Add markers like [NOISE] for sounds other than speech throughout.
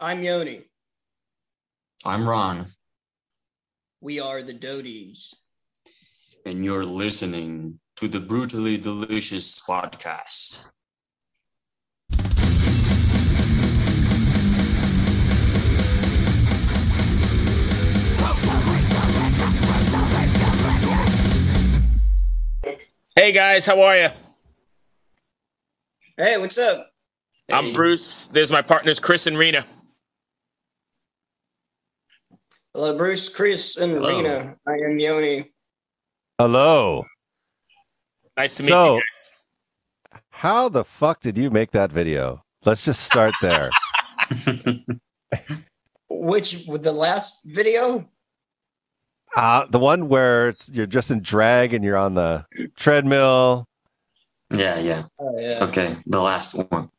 I'm Yoni. I'm Ran, We are the Dodies. and you're listening to the Brutally Delicious podcast. Hey guys, how are you? Hey, what's up? I'm Hey, Bruce. There's my partners, Chris and Rena. Hello, Bruce, Chris, and Hello. Rena. I am Yoni. Hello. Nice to meet So- you guys. How the fuck did you make that video? Let's just start there. [LAUGHS] Which, with the last video? uh, the one where it's, you're just in drag and you're on the treadmill. yeah, yeah. Oh, yeah. Okay, the last one.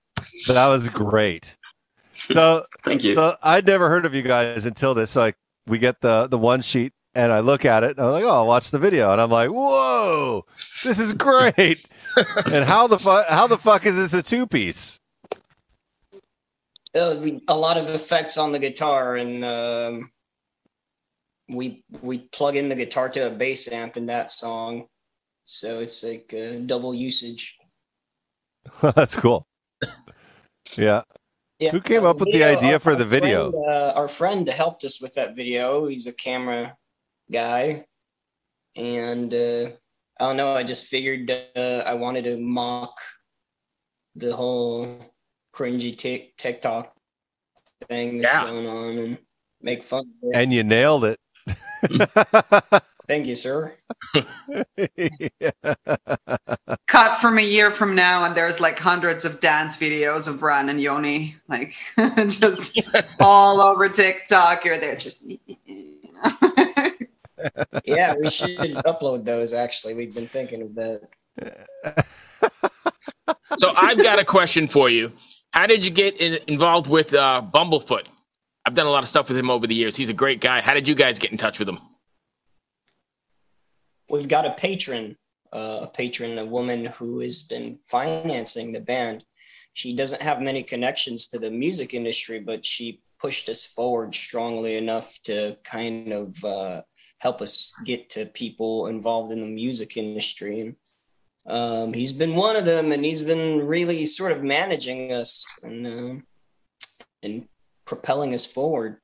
That was great. So, [LAUGHS] Thank you. so I'd never heard of you guys until this. Like, we get the the one sheet, and I look at it, and I'm like, "Oh, I'll watch the video," and I'm like, "Whoa, this is great!" [LAUGHS] and how the fuck how the fuck is this a two piece? Uh, a lot of effects on the guitar, and um, we we plug in the guitar to a bass amp in that song, so it's like uh, double usage. [LAUGHS] That's cool. Yeah. Yeah. Who came up with the idea our- for our the video? friend, uh, our friend helped us with that video. He's a camera guy, and uh, I don't know. I just figured uh, I wanted to mock the whole cringy tic- TikTok thing that's Yeah. going on and make fun. Of it. And you nailed it. [LAUGHS] Thank you, sir. [LAUGHS] cut from a year from now and there's like hundreds of dance videos of Ran and Yoni like [LAUGHS] just all over TikTok you're there just you know. [LAUGHS] Yeah, we should upload those. Actually, we've been thinking of that. So I've got a question for you. How did you get in, involved with uh, Bumblefoot? I've done a lot of stuff with him over the years. He's a great guy. How did you guys get in touch with him? We've got a patron, uh, a patron, a woman who has been financing the band. She doesn't have many connections to the music industry, but she pushed us forward strongly enough to kind of uh, help us get to people involved in the music industry. And um, he's been one of them, and he's been really sort of managing us and uh, and propelling us forward,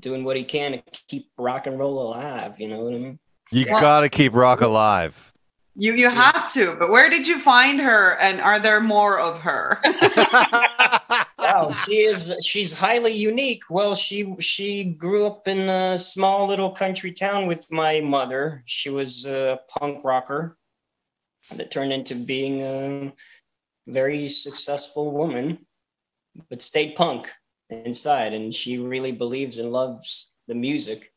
doing what he can to keep rock and roll alive. You know what I mean? You Well- gotta keep rock alive. you you have to but where did you find her and are there more of her [LAUGHS] Wow, she is she's highly unique. Well, she she grew up in a small little country town with my mother. She was a punk rocker that turned into being a very successful woman, but stayed punk inside. And she really believes and loves the music.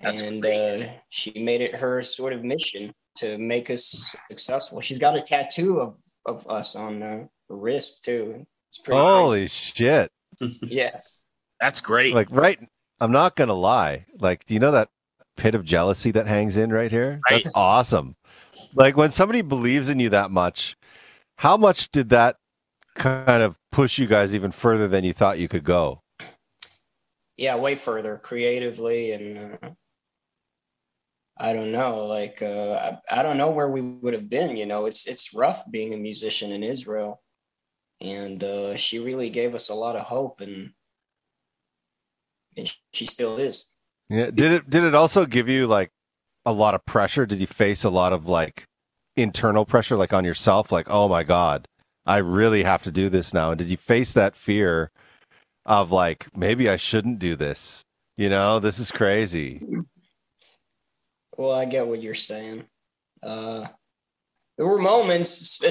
That's and uh, she made it her sort of mission to make us successful. She's got a tattoo of, of us on uh, her wrist too. It's pretty Holy shit. crazy. [LAUGHS] yeah. That's great. Like right I'm not gonna lie. Like, do you know that pit of jealousy that hangs in right here? Right. That's awesome. Like when somebody believes in you that much, how much did that kind of push you guys even further than you thought you could go? yeah way further creatively and uh, i don't know like uh, I, I don't know where we would have been you know it's it's rough being a musician in israel and uh, she really gave us a lot of hope and, and she still is Yeah. Did it did it also give you like a lot of pressure? Did you face a lot of like internal pressure like on yourself like, "Oh my god, I really have to do this now." And did you face that fear of like maybe I shouldn't do this? You know, this is crazy. Well, I get what you're saying. Uh, there were moments,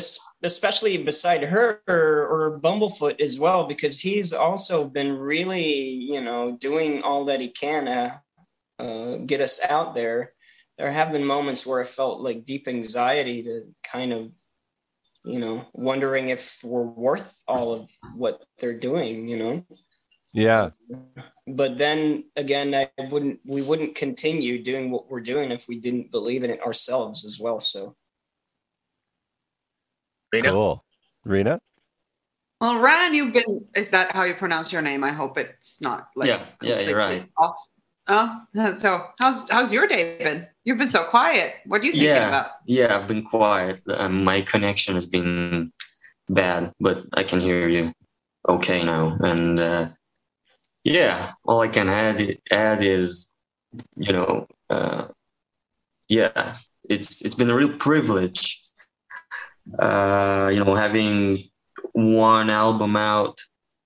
especially beside her or Bumblefoot as well, because he's also been really, you know, doing all that he can to uh, get us out there. There have been moments where I felt like deep anxiety to kind of, you know, wondering if we're worth all of what they're doing, you know Yeah. But then again i wouldn't we wouldn't continue doing what we're doing if we didn't believe in it ourselves as well so Rena? Cool. Rena? Well, Ran, you've been. Is that how you pronounce your name? I hope it's not like. Yeah, yeah, you're right. Off. Oh, so how's how's your day been? You've been so quiet. What are you thinking Yeah, about? yeah, I've been quiet. Um, my connection has been bad, but I can hear you okay now. And uh, yeah, all I can add add is, you know, uh, yeah, it's it's been a real privilege, uh, you know, having one album out,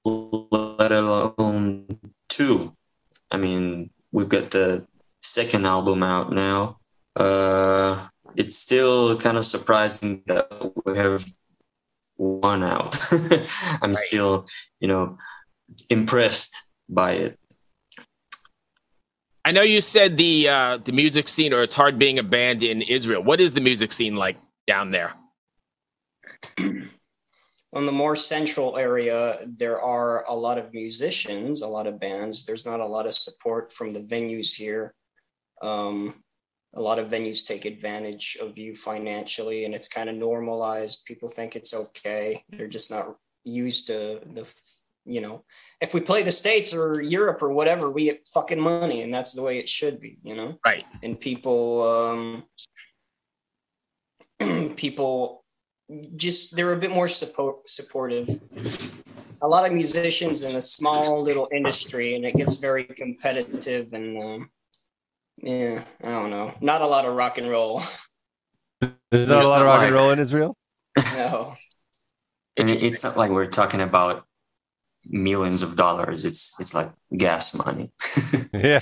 let alone two. I mean, we've got the second album out now. Uh, it's still kind of surprising that we have one out. [LAUGHS] I'm still, you know, impressed by it. I know you said the uh, the music scene, or it's hard being a band in Israel. What is the music scene like down there? [CLEARS THROAT] On the more central area, there are a lot of musicians, a lot of bands. There's not a lot of support from the venues here. Um, a lot of venues take advantage of you financially, and it's kind of normalized. People think it's okay. They're just not used to the, you know, if we play the States or Europe or whatever, we get fucking money, and that's the way it should be, you know? Right. and people um [CLEARS THROAT] people just they're a bit more support supportive a lot of musicians in a small little industry and it gets very competitive and um yeah i don't know not a lot of rock and roll There's not a lot of not rock and roll in Israel. [LAUGHS] no it- it's not like we're talking about millions of dollars. It's it's like gas money. [LAUGHS] Yeah.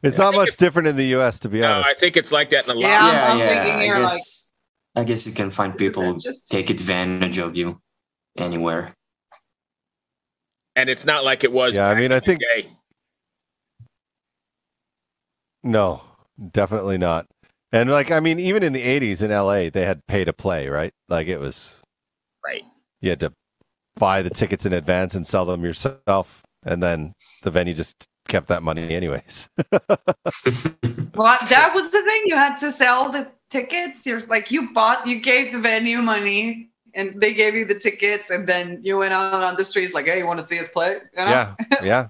It's I not think much different in the U.S. to be No, honest. I think it's like that in a lot. Yeah, I'm- yeah, I'm yeah. I you're like- guess I guess you can find people Just- take advantage of you anywhere. And it's not like it was. Yeah, I mean, in I think- day. No, definitely not. And like, I mean, even in the '80s in LA, they had pay to play, right? Like it was Right. you had to buy the tickets in advance and sell them yourself, and then the venue just kept that money anyways. [LAUGHS] Well, that was the thing. You had to sell the tickets. You're like you bought, you gave the venue money, and they gave you the tickets, and then you went out on the streets like, "Hey, you want to see us play?" You know? yeah, yeah.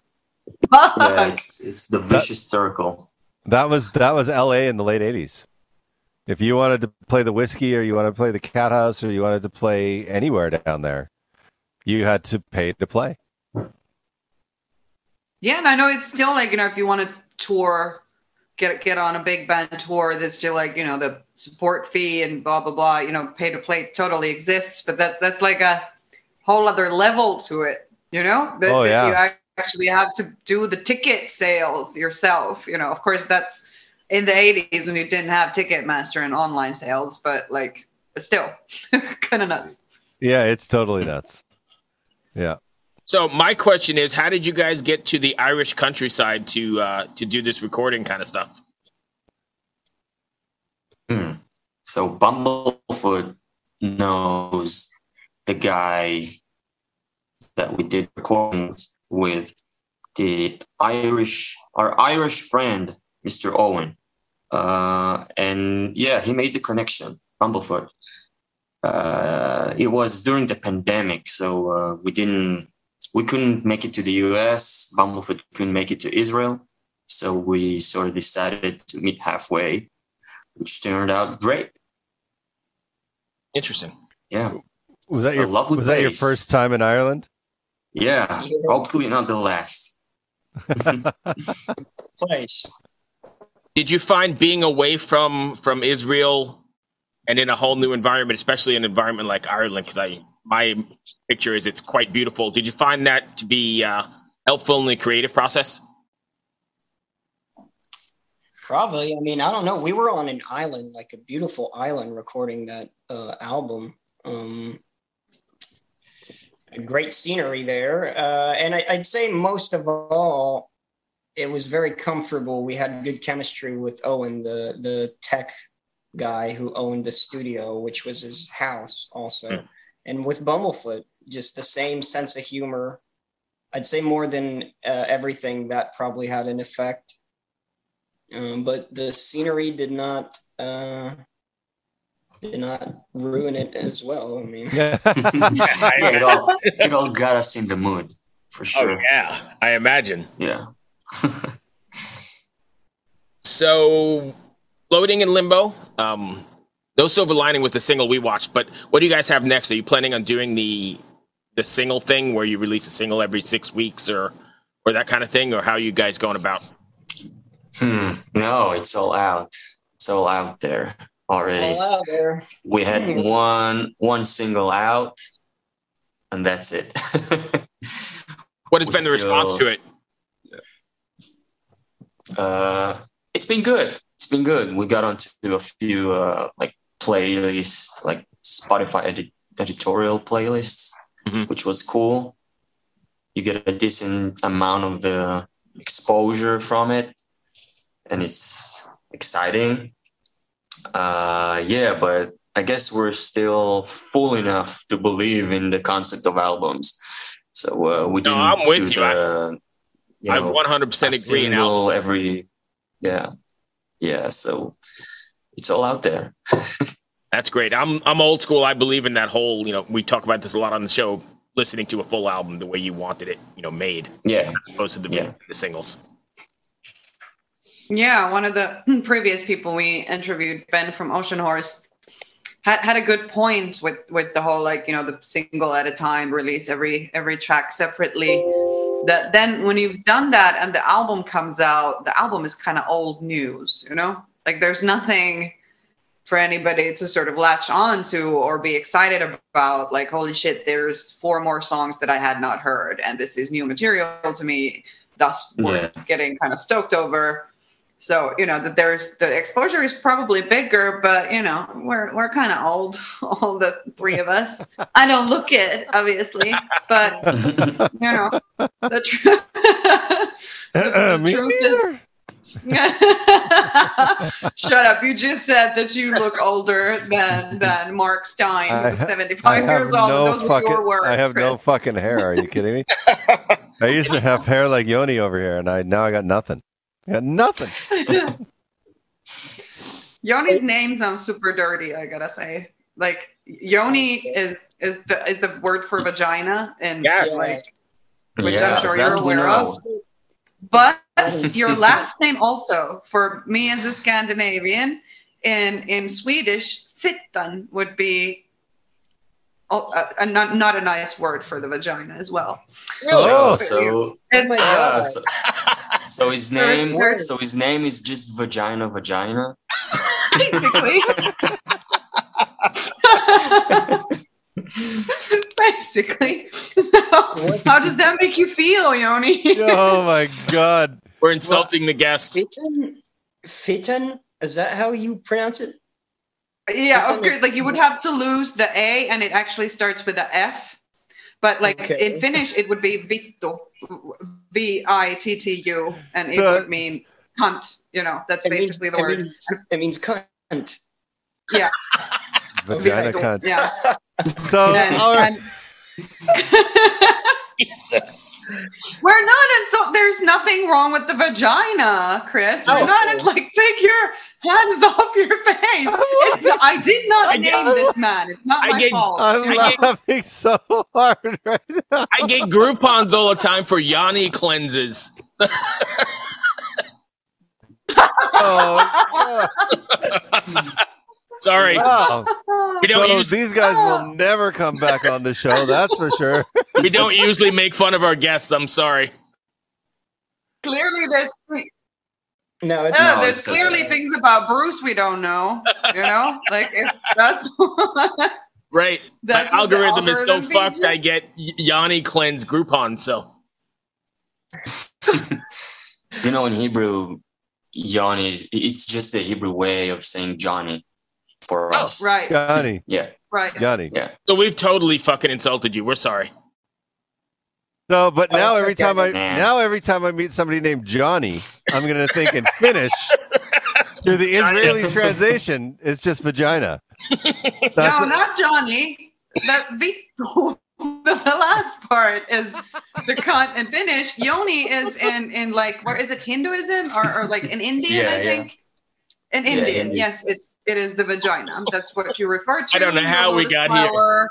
[LAUGHS] yeah, it's it's the vicious circle. That was that was L.A. in the late '80s. If you wanted to play the Whisky, or you wanted to play the Cathouse, or you wanted to play anywhere down there, you had to pay to play. Yeah, and I know it's still like you know if you want to tour, get get on a big band tour, there's still like you know the support fee and blah blah blah. You know, pay to play totally exists, but that's that's like a whole other level to it. You know, that, Oh, that you actually have to do the ticket sales yourself. You know, of course that's in the 80s when you didn't have Ticketmaster and online sales, but like, but still, [LAUGHS] kind of nuts. Yeah, it's totally nuts. Yeah. So my question is, how did you guys get to the Irish countryside to uh, to do this recording kind of stuff? Hmm. So Bumblefoot knows the guy that we did recordings with, the Irish, our Irish friend, Mr. Owen. Uh, and yeah, he made the connection, Bumblefoot. Uh, it was during the pandemic, so uh, we didn't, we couldn't make it to the US. Bumblefoot couldn't make it to Israel. So we sort of decided to meet halfway which turned out great. Interesting. Yeah, Was that It's your lovely was that your first time in Ireland? yeah. Yeah. Hopefully not the last. [LAUGHS] place Did you find being away from from Israel and in a whole new environment, especially an environment like Ireland, because I my picture is it's quite beautiful. Did you find that to be uh, helpful in the creative process? Probably. I mean, I don't know. We were on an island, like a beautiful island, recording that uh, album. Um, great scenery there, uh, and I, I'd say most of all, it was very comfortable. We had good chemistry with Owen, the the tech guy who owned the studio, which was his house also, Hmm. and with Bumblefoot, just the same sense of humor. I'd say more than uh, everything that probably had an effect um, but the scenery did not uh, did not ruin it as well. I mean, [LAUGHS] yeah, it all it all got us in the mood for Oh sure. yeah, I imagine. yeah. [LAUGHS] So, Floating in Limbo. Um, no silver lining was the single we watched, but what do you guys have next? Are you planning on doing the the single thing where you release a single every six weeks, or or that kind of thing, or how are you guys going about? Hmm. No, it's all out. It's all out there already. all out there. We had Hmm. one one single out, and that's it. What has We're been the response still- to it? uh, it's been good. It's been good. We got onto a few uh, like playlists, like Spotify edit- editorial playlists, Mhm. which was cool. You get a decent amount of uh, exposure from it, and it's exciting. Uh, yeah, but I guess we're still full enough to believe in the concept of albums. So uh, we No, didn't I'm with do you. I- the. you I 100% a agree. Now, every yeah yeah so it's all out there [LAUGHS] that's great. I'm I'm old school. I believe in that whole. You know, we talk about this a lot on the show. Listening to a full album the way you wanted it, you know, made yeah as opposed to the, Yeah. the singles. Yeah, one of the [CLEARS THROAT] previous people we interviewed, Ben from Ocean Horse, had, had a good point with with the whole like you know the single at a time release every every track separately. That then when you've done that and the album comes out, the album is kind of old news, you know. Like there's nothing for anybody to sort of latch on to or be excited about. Like holy shit, there's four more songs that I had not heard, and this is new material to me. Thus, worth getting kind of stoked over. So you know that there's the exposure is probably bigger, but you know we're we're kind of old, [LAUGHS] all the three of us. I don't look it, obviously, but [LAUGHS] you know the, tr- [LAUGHS] the Me truth is- Shut up! You just said that you look older than than Mark Stein, I who's ha- seventy I five have years old. no Those were your words. I have no Chris. fucking hair. Are you kidding me? I used to have hair like Yoni over here, and I now I got nothing. I got nothing. [LAUGHS] Yoni's name sounds super dirty. I gotta say, like Yoni is is the is the word for vagina, and Yes. like, Which I'm sure you're aware of. but [LAUGHS] your last name also for me as a Scandinavian in in Swedish, fittan would be. Oh, uh, not not a nice word for the vagina as well. Oh. Oh, so It's, my God. so, [LAUGHS] so his [LAUGHS] name so his name is just vagina vagina [LAUGHS] [LAUGHS] basically. basically. So, how does that make you feel, Yoni? oh my god! We're insulting the guest. Fitten? Fitten? Is that how you pronounce it? Yeah, It's of course. Like you would have to lose the A, and it actually starts with a F. But like Okay. in Finnish, it would be vittu, V I T T U, and it So- would mean cunt. You know, that's It means, basically the it word. means, it means cunt. Yeah. Vagina Okay. cunt. Yeah. [LAUGHS] So, And, all right. and [LAUGHS] Jesus. we're not in so there's nothing wrong with the vagina, Chris. We're Oh. not in like take your hands [LAUGHS] off your face. It's, I did not I name get- this man. It's not I my get- fault. I'm I get- laughing so hard right now. I get Groupons all the time for Yanni cleanses. Oh, [LAUGHS] Sorry. wow. We don't, So use, these guys will ah. never come back on the show. That's for sure. [LAUGHS] we don't usually make fun of our guests. I'm sorry. Clearly, there's No, it's Yeah, No, there's it's clearly okay. things about Bruce we don't know. You know, [LAUGHS] like if that's [LAUGHS] Right. that's My what the algorithm is so algorithm fucked. feeds I get Y- Yanni cleanse Groupon. So you know in hebrew Johnny is it's just the hebrew way of saying johnny for Oh, us right, Yanni, yeah right. Yanni. Yeah. So we've totally fucking insulted you. We're sorry. No, but now it's every okay. time I Nah. now every time I meet somebody named Johnny, I'm gonna think in Finnish [LAUGHS] through the Israeli translation, it's just vagina. [LAUGHS] No, That's it. not Johnny. That [LAUGHS] Vito. The, the last part is the cunt in Finnish. Yoni is in in like where is it Hinduism or, or like in India? Yeah, I yeah. Think. In Yeah, Indian, Indian. yes, it's it is the vagina. That's what you refer to. I don't know The how we lotus got here. flower.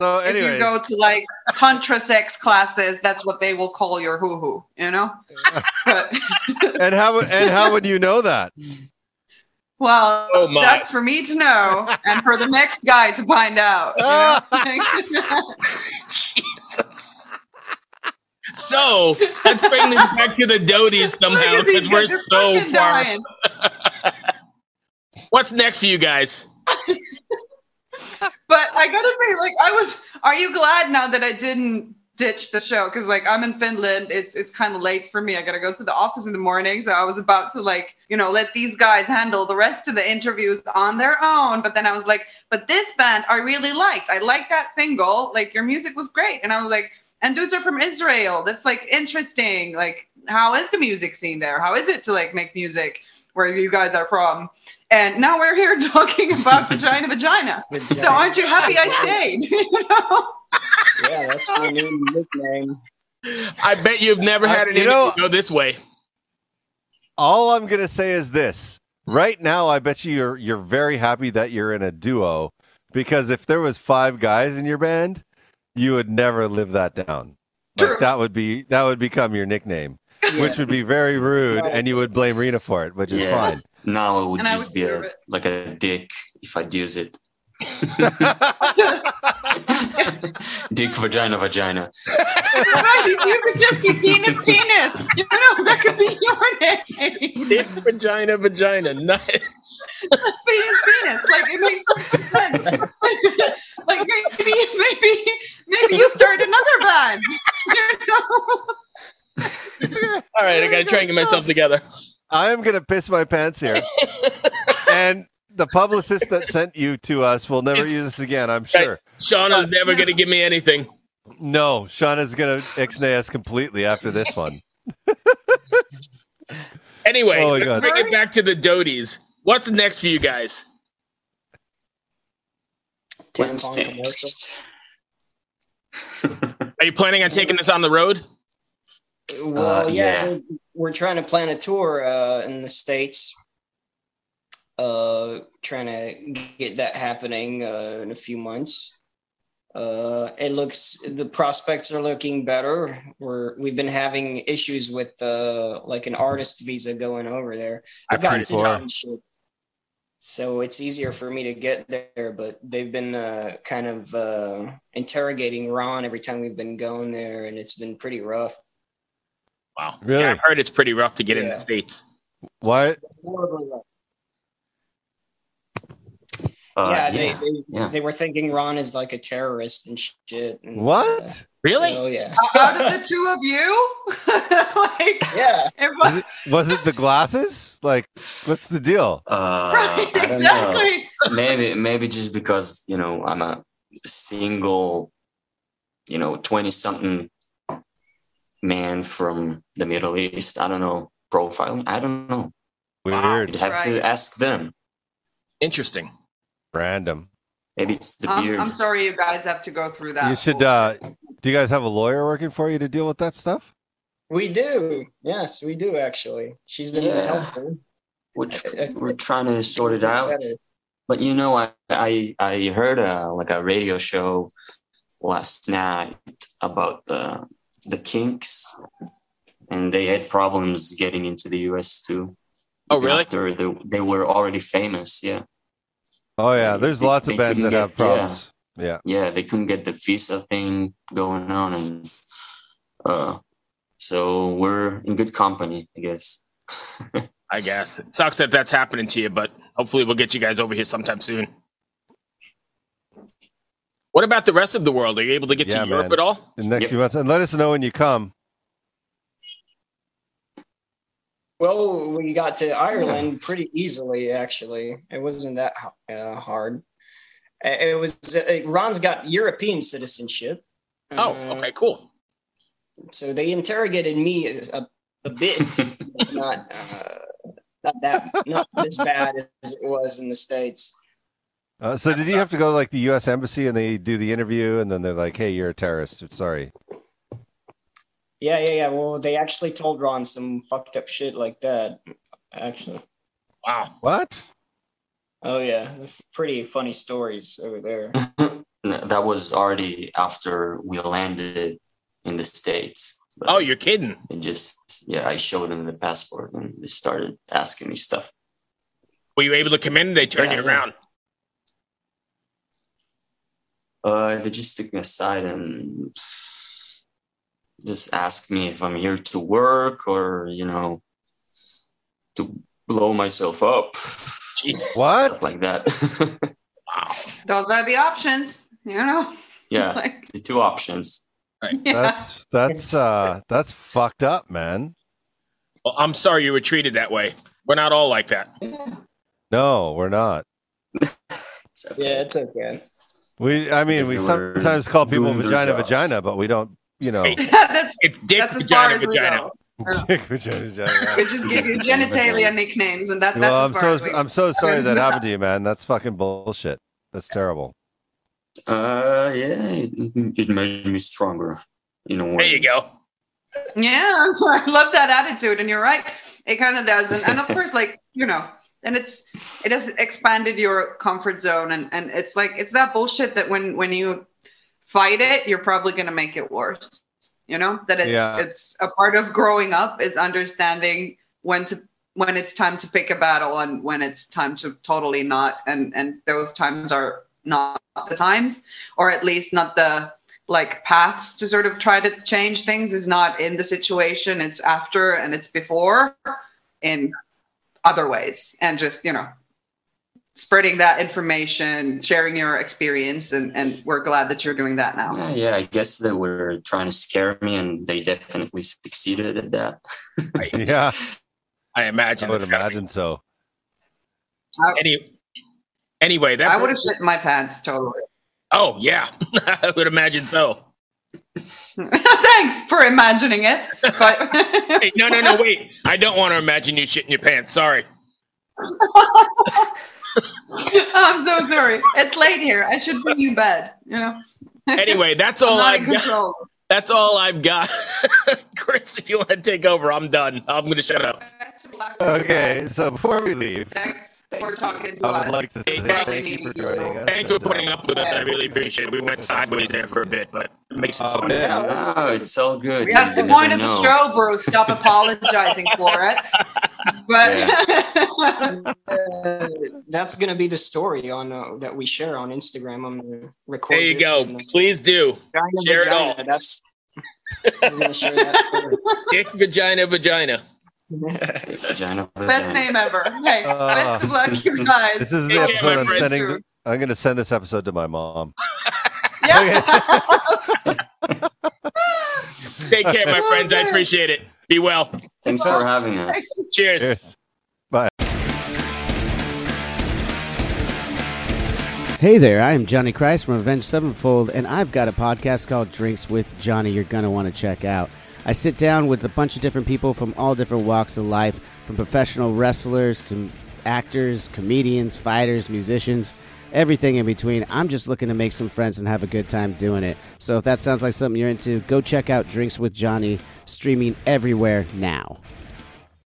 So, If you go to like tantra sex classes, that's what they will call your hoo hoo. You know. [LAUGHS] But [LAUGHS] and how would- and how would you know that? well, Oh, that's for me to know, and for the next guy to find out. You know? [LAUGHS] Jesus. So let's bring this back to the Dodies somehow Look at these because we're so far. [LAUGHS] What's next for you guys? [LAUGHS] But I gotta say, like, I was. Are you glad now that I didn't ditch the show? Because like I'm in Finland, it's it's kind of late for me. I gotta go to the office in the morning, so I was about to like, you know, let these guys handle the rest of the interviews on their own. But then I was like, but this band I really liked. I liked that single. Like your music was great, and I was like, and dudes are from Israel. That's like interesting. Like, how is the music scene there? How is it to like make music where you guys are from? And now we're here [LAUGHS] talking about vagina, [LAUGHS] vagina. So aren't you happy I stayed? [LAUGHS] you know? Yeah, that's your new nickname. I bet you've never had Uh, an you interview know- go this way. All I'm gonna say is this: right now, I bet you you're you're very happy that you're in a duo because if there was five guys in your band, you would never live that down. Like that would be that would become your nickname, Yeah. which would be very rude, and you would blame Rena for it, which is Yeah. fine. Now it would And just would be a, like a dick if I'd use it. [LAUGHS] dick, vagina, vagina. right, you could just be penis, penis. You know, that could be your name. Dick, vagina, vagina. Nice. penis, penis. Like it makes perfect sense. like maybe, maybe, maybe you start another band. You know? All right, I gotta try and get myself together. I am gonna piss my pants here, [LAUGHS] and the publicist that sent you to us will never use this again. I'm sure. Shauna's uh, never gonna give me anything. No, Shauna's gonna ixnay us completely after this one. [LAUGHS] Anyway, Oh my let's bring it back to the Dodies. What's next for you guys? Tampon commercial. Are you planning on taking this on the road? Well, Uh, yeah, yeah. We're, trying to plan a tour uh, in the states. Uh, trying to get that happening uh, in a few months. Uh, it looks the prospects are looking better. We're we've been having issues with uh, like an artist visa going over there. I've I've got citizenship, so it's easier for me to get there. But they've been uh, kind of uh, interrogating Ran every time we've been going there, and it's been pretty rough. Wow. Really? Yeah, I've heard it's pretty rough to get in the States. What? Horribly. Uh, yeah, yeah, they, they, yeah. they were thinking Ran is like a terrorist and shit. And, What? Really? Oh yeah, Out of the two of you, [LAUGHS] like yeah. it Was was it, was it the glasses? Like, what's the deal? Uh, right, I don't know. exactly. maybe maybe just because you know I'm a single, you know, twenty something man from the Middle East. I don't know profiling. I don't know. Weird, You'd have Right. to ask them. Interesting. random. Maybe it's the Um, beard. I'm sorry you guys have to go through that. You should. uh Do you guys have a lawyer working for you to deal with that stuff? We do. Yes, we do actually. She's been Yeah. helpful. We're, tr- I- I- we're trying to sort it out. Better. But you know, I I, I heard a like a radio show last night about the the Kinks, and they had problems getting into the U.S. too. Oh, even really? After they, they were already famous, yeah, Oh yeah, there's They- lots of bands that couldn't have get- yeah. problems. Yeah. yeah, they couldn't get the visa thing going on, and uh, so we're in good company, I guess. [LAUGHS] I guess. It sucks that that's happening to you, but hopefully we'll get you guys over here sometime soon. What about the rest of the world? Are you able to get Yeah, to Europe at all? In the next Yep. few months, and let us know when you come. Well, we got to Ireland pretty easily. Actually, it wasn't that uh, hard. Uh, It was uh, Ran's got European citizenship. Oh, Uh, okay, cool. So they interrogated me a, a bit, [LAUGHS] not uh, not that not as bad as it was in the states. Uh, so did you have to go to like the U.S. embassy and they do the interview and then they're like, "Hey, you're a terrorist." Sorry. Yeah, yeah, yeah. Well, they actually told Ran some fucked up shit like that. Actually, Wow. What? Oh yeah, that's pretty funny stories over there. [LAUGHS] that was already after we landed in the states. But Oh, you're kidding. it just yeah, I showed them the passport and they started asking me stuff. Were you able to come in? They turned Yeah, you yeah. around. Uh, they just took me aside and just asked me if I'm here to work or you know to blow myself up. Jeez. What? Stuff like that. Wow. [LAUGHS] Those are the options, you know? [LAUGHS] yeah, Like, the two options. yeah. That's that's uh that's fucked up, man. Well, I'm sorry you were treated that way. We're not all like that. No, we're not. [LAUGHS] It's okay. yeah, it's okay. We I mean we sometimes call people vagina jobs. vagina, but we don't, you know, Hey. [LAUGHS] that's, It's dick, that's as far vagina, as we go. [LAUGHS] dick vagina vagina. We just give you genitalia nicknames, and that, that's Well, I'm as far as so we I'm so sorry that [LAUGHS] happened to you, man. That's fucking bullshit. That's terrible. Uh, yeah, it, it made me stronger. You know, There you go. Yeah, I love that attitude, and you're right. It kind of does, and, and of course, like you know, and it's it has expanded your comfort zone, and and it's like it's that bullshit that when when you fight it, you're probably gonna make it worse. You know that it's Yeah. it's a part of growing up is understanding when to when it's time to pick a battle and when it's time to totally not, and and those times are not the times, or at least not the like paths to sort of try to change things is not in the situation it's after and it's before in other ways and just you know spreading that information sharing your experience and and we're glad that you're doing that now Yeah, yeah, I guess they were trying to scare me, and they definitely succeeded at that. [LAUGHS] Yeah, I imagine. I imagine. would that's imagine so. be- Any, anyway, that. i would have shit my pants totally Oh yeah, [LAUGHS] I would imagine so. [LAUGHS] thanks for imagining it but [LAUGHS] Hey, no, no, no, wait. I don't want to imagine you shitting your pants. Sorry. [LAUGHS] i'm so sorry it's late here i should bring you bed you know Anyway, that's all I've got. That's all I've got. Chris, if you want to take over, I'm done. I'm going to shut up. Okay, so before we leave, Thanks for talking to I us. like to say Hey, thank you for joining us. Thanks for and, uh, putting up with us. I really appreciate it. We went sideways there for a bit, but it makes it Oh, fun. man. No, it's all good. We That's the never point of the know. show, Bruce. Stop apologizing for it. But Uh, [LAUGHS] that's gonna be the story on uh, that we share on Instagram. I'm gonna record. There you this go. and, uh, Please do. Vagina, Share it vagina, all. That's [LAUGHS] we're gonna share that story. Dick, vagina, vagina. Vagina, best name ever. Hey, Uh, best of luck, you guys. This is the episode I'm sending. To, I'm going to send this episode to my mom. Yeah. [LAUGHS] [LAUGHS] Take care, my friends. I appreciate it. Be well. Thanks for having us. [LAUGHS] Cheers. Cheers. Hey there, I am Johnny Christ from Avenged Sevenfold, and I've got a podcast called Drinks with Johnny you're going to want to check out. I sit down with a bunch of different people from all different walks of life, from professional wrestlers to actors, comedians, fighters, musicians, everything in between. I'm just looking to make some friends and have a good time doing it. So if that sounds like something you're into, go check out Drinks with Johnny, streaming everywhere now.